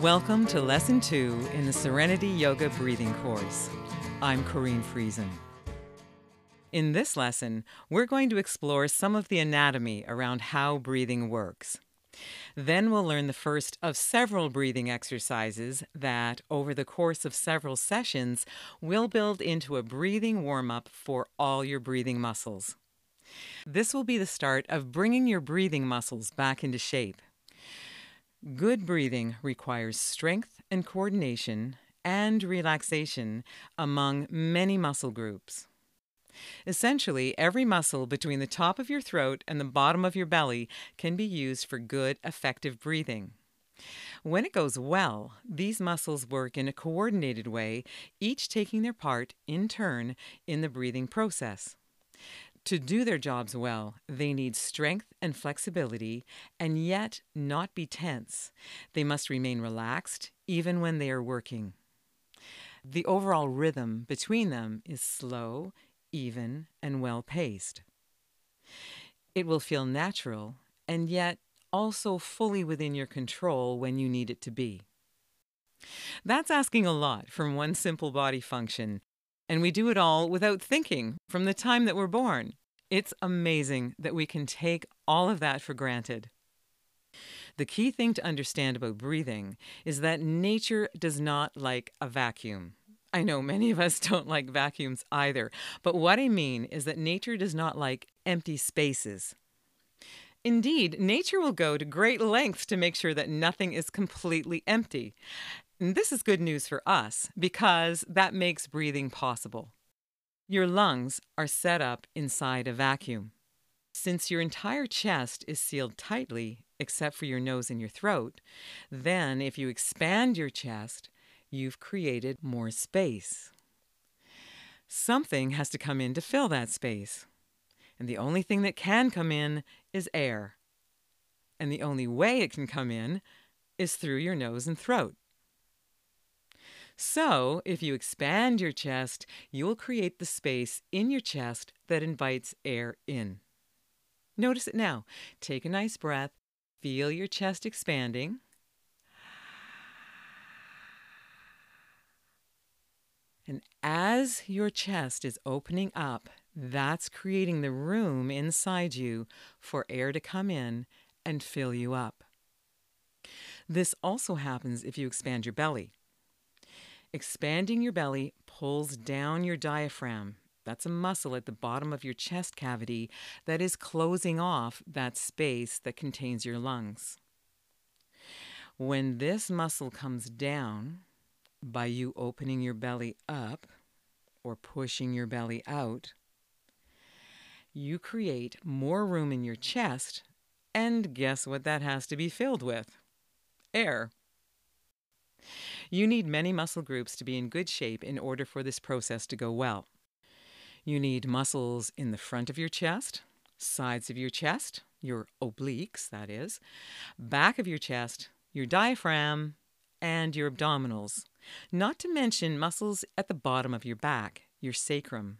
Welcome to Lesson 2 in the Serenity Yoga Breathing Course. I'm Corrine Friesen. In this lesson, we're going to explore some of the anatomy around how breathing works. Then we'll learn the first of several breathing exercises that, over the course of several sessions, will build into a breathing warm up for all your breathing muscles. This will be the start of bringing your breathing muscles back into shape. Good breathing requires strength and coordination and relaxation among many muscle groups. Essentially, every muscle between the top of your throat and the bottom of your belly can be used for good, effective breathing. When it goes well, these muscles work in a coordinated way, each taking their part in turn in the breathing process. To do their jobs well, they need strength and flexibility, and yet not be tense. They must remain relaxed even when they are working. The overall rhythm between them is slow, even, and well paced. It will feel natural, and yet also fully within your control when you need it to be. That's asking a lot from one simple body function, and we do it all without thinking from the time that we're born. It's amazing that we can take all of that for granted. The key thing to understand about breathing is that nature does not like a vacuum. I know many of us don't like vacuums either, but what I mean is that nature does not like empty spaces. Indeed, nature will go to great lengths to make sure that nothing is completely empty. This is good news for us because that makes breathing possible. Your lungs are set up inside a vacuum. Since your entire chest is sealed tightly, except for your nose and your throat, then if you expand your chest, you've created more space. Something has to come in to fill that space. And the only thing that can come in is air. And the only way it can come in is through your nose and throat. So, if you expand your chest, you will create the space in your chest that invites air in. Notice it now. Take a nice breath. Feel your chest expanding. And as your chest is opening up, that's creating the room inside you for air to come in and fill you up. This also happens if you expand your belly. Expanding your belly pulls down your diaphragm. That's a muscle at the bottom of your chest cavity that is closing off that space that contains your lungs. When this muscle comes down, by you opening your belly up or pushing your belly out, you create more room in your chest, and guess what that has to be filled with? Air. You need many muscle groups to be in good shape in order for this process to go well. You need muscles in the front of your chest, sides of your chest, your obliques, that is, back of your chest, your diaphragm, and your abdominals, not to mention muscles at the bottom of your back, your sacrum.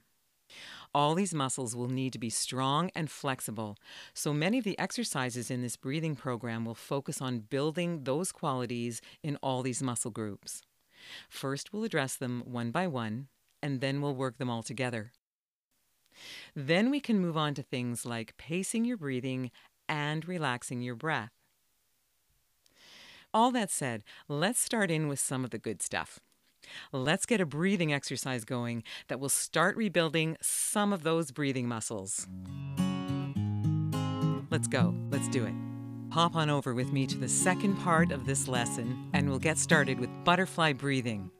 All these muscles will need to be strong and flexible, so many of the exercises in this breathing program will focus on building those qualities in all these muscle groups. First, we'll address them one by one, and then we'll work them all together. Then we can move on to things like pacing your breathing and relaxing your breath. All that said, let's start in with some of the good stuff. Let's get a breathing exercise going that will start rebuilding some of those breathing muscles. Let's go. Let's do it. Hop on over with me to the second part of this lesson, and we'll get started with butterfly breathing.